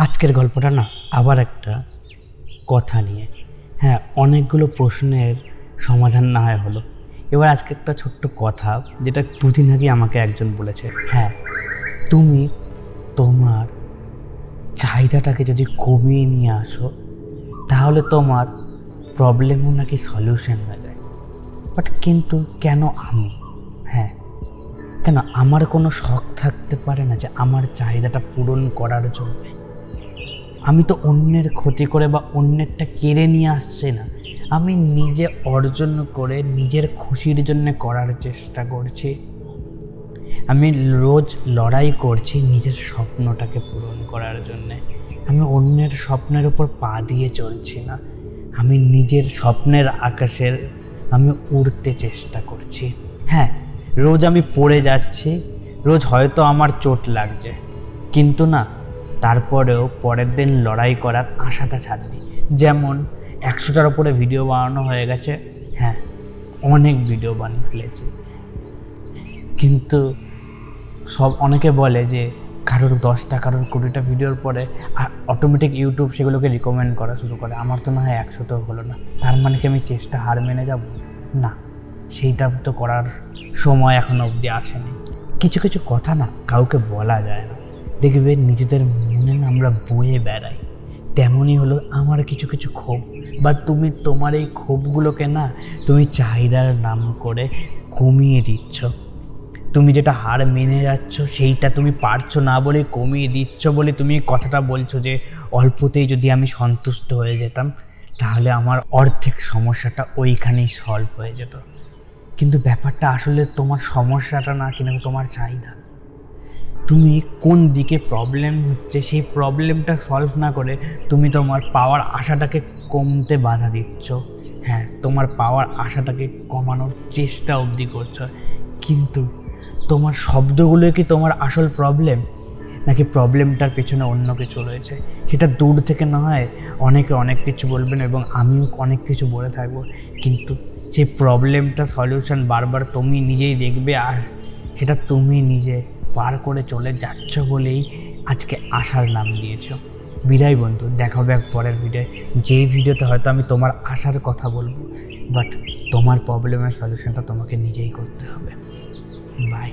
আজকের গল্পটা না আবার একটা কথা নিয়ে। হ্যাঁ অনেকগুলো প্রশ্নের সমাধান না হয় হলো। এবার আজকে একটা ছোট্ট কথা যেটা দুদিন আগে আমাকে একজন বলেছে। হ্যাঁ তুমি তোমার চাহিদাটাকে যদি কমিয়ে নিয়ে আসো, তাহলে তোমার প্রবলেমও নাকি সলিউশন হয়ে যায়। বাট কিন্তু কেন আমি? হ্যাঁ কেন আমার কোনো শখ থাকতে পারে না যে আমার চাহিদাটা পূরণ করার জন্য? আমি তো অন্যের ক্ষতি করে বা অন্যেরটা কেড়ে নিয়ে আসছি না। আমি নিজে অর্জন করে নিজের খুশির জন্য করার চেষ্টা করছি। আমি রোজ লড়াই করছি নিজের স্বপ্নটাকে পূরণ করার জন্যে। আমি অন্যের স্বপ্নের উপর পা দিয়ে চলছি না। আমি নিজের স্বপ্নের আকাশের আমি উড়তে চেষ্টা করছি। হ্যাঁ রোজ আমি পড়ে যাচ্ছি, রোজ হয়তো আমার চোট লাগছে। কিন্তু না তারপরেও পরের দিন লড়াই করার আশাটা ছাড়নি যেমন, একশোটার উপরে ভিডিও বানানো হয়ে গেছে। হ্যাঁ অনেক ভিডিও বানিয়ে ফেলেছি। কিন্তু সব, অনেকে বলে যে কারোর দশটা, কারোর কুড়িটা ভিডিওর পরে অটোমেটিক ইউটিউব সেগুলোকে রিকমেন্ড করা শুরু করে। আমার তো না হয় একশোটাও হলো না। তার মানে কি আমি চেষ্টা হার মেনে যাব? না, সেইটা তো করার সময় এখনও অবধি আসেনি। কিছু কিছু কথা না কাউকে বলা যায় না। দেখবে নিজেদের মনে আমরা বয়ে বেড়াই, তেমনই হলো আমার কিছু কিছু ক্ষোভ। বা তুমি তোমার এই ক্ষোভগুলোকে না, তুমি চাহিদার নাম করে কমিয়ে দিচ্ছ। তুমি যেটা হার মেনে যাচ্ছ, সেইটা তুমি পারছ না বলে কমিয়ে দিচ্ছ বলে তুমি কথাটা বলছো যে, অল্পতেই যদি আমি সন্তুষ্ট হয়ে যেতাম, তাহলে আমার অর্ধেক সমস্যাটা ওইখানেই সলভ হয়ে যেত। কিন্তু ব্যাপারটা আসলে তোমার সমস্যাটা না কিন্তু তোমার চাহিদা। তুমি কোন দিকে প্রবলেম হচ্ছে, সেই প্রবলেমটা সলভ না করে তুমি তোমার পাওয়ার আশাটাকে কমতে বাধা দিচ্ছ। হ্যাঁ তোমার পাওয়ার আশাটাকে কমানোর চেষ্টা অবধি করছ। কিন্তু তোমার শব্দগুলো কি তোমার আসল প্রবলেম নাকি প্রবলেমটার পেছনে অন্য কিছু রয়েছে? সেটা দূর থেকে না হয় অনেকে অনেক কিছু বলবেন এবং আমিও অনেক কিছু বলে থাকব। কিন্তু সেই প্রবলেমটা সলিউশন বারবার তুমি নিজেই দেখবে আর সেটা তুমি নিজে পার করে চলে যাচ্ছ বলেই আজকে আশার নাম দিয়েছ। বিদায় বন্ধু, দেখা হবে এক পরের ভিডিও যে ভিডিওতে হয়তো আমি তোমার আশার কথা বলব বাট তোমার প্রবলেমের সলিউশনটা তোমাকে নিজেই করতে হবে। বাই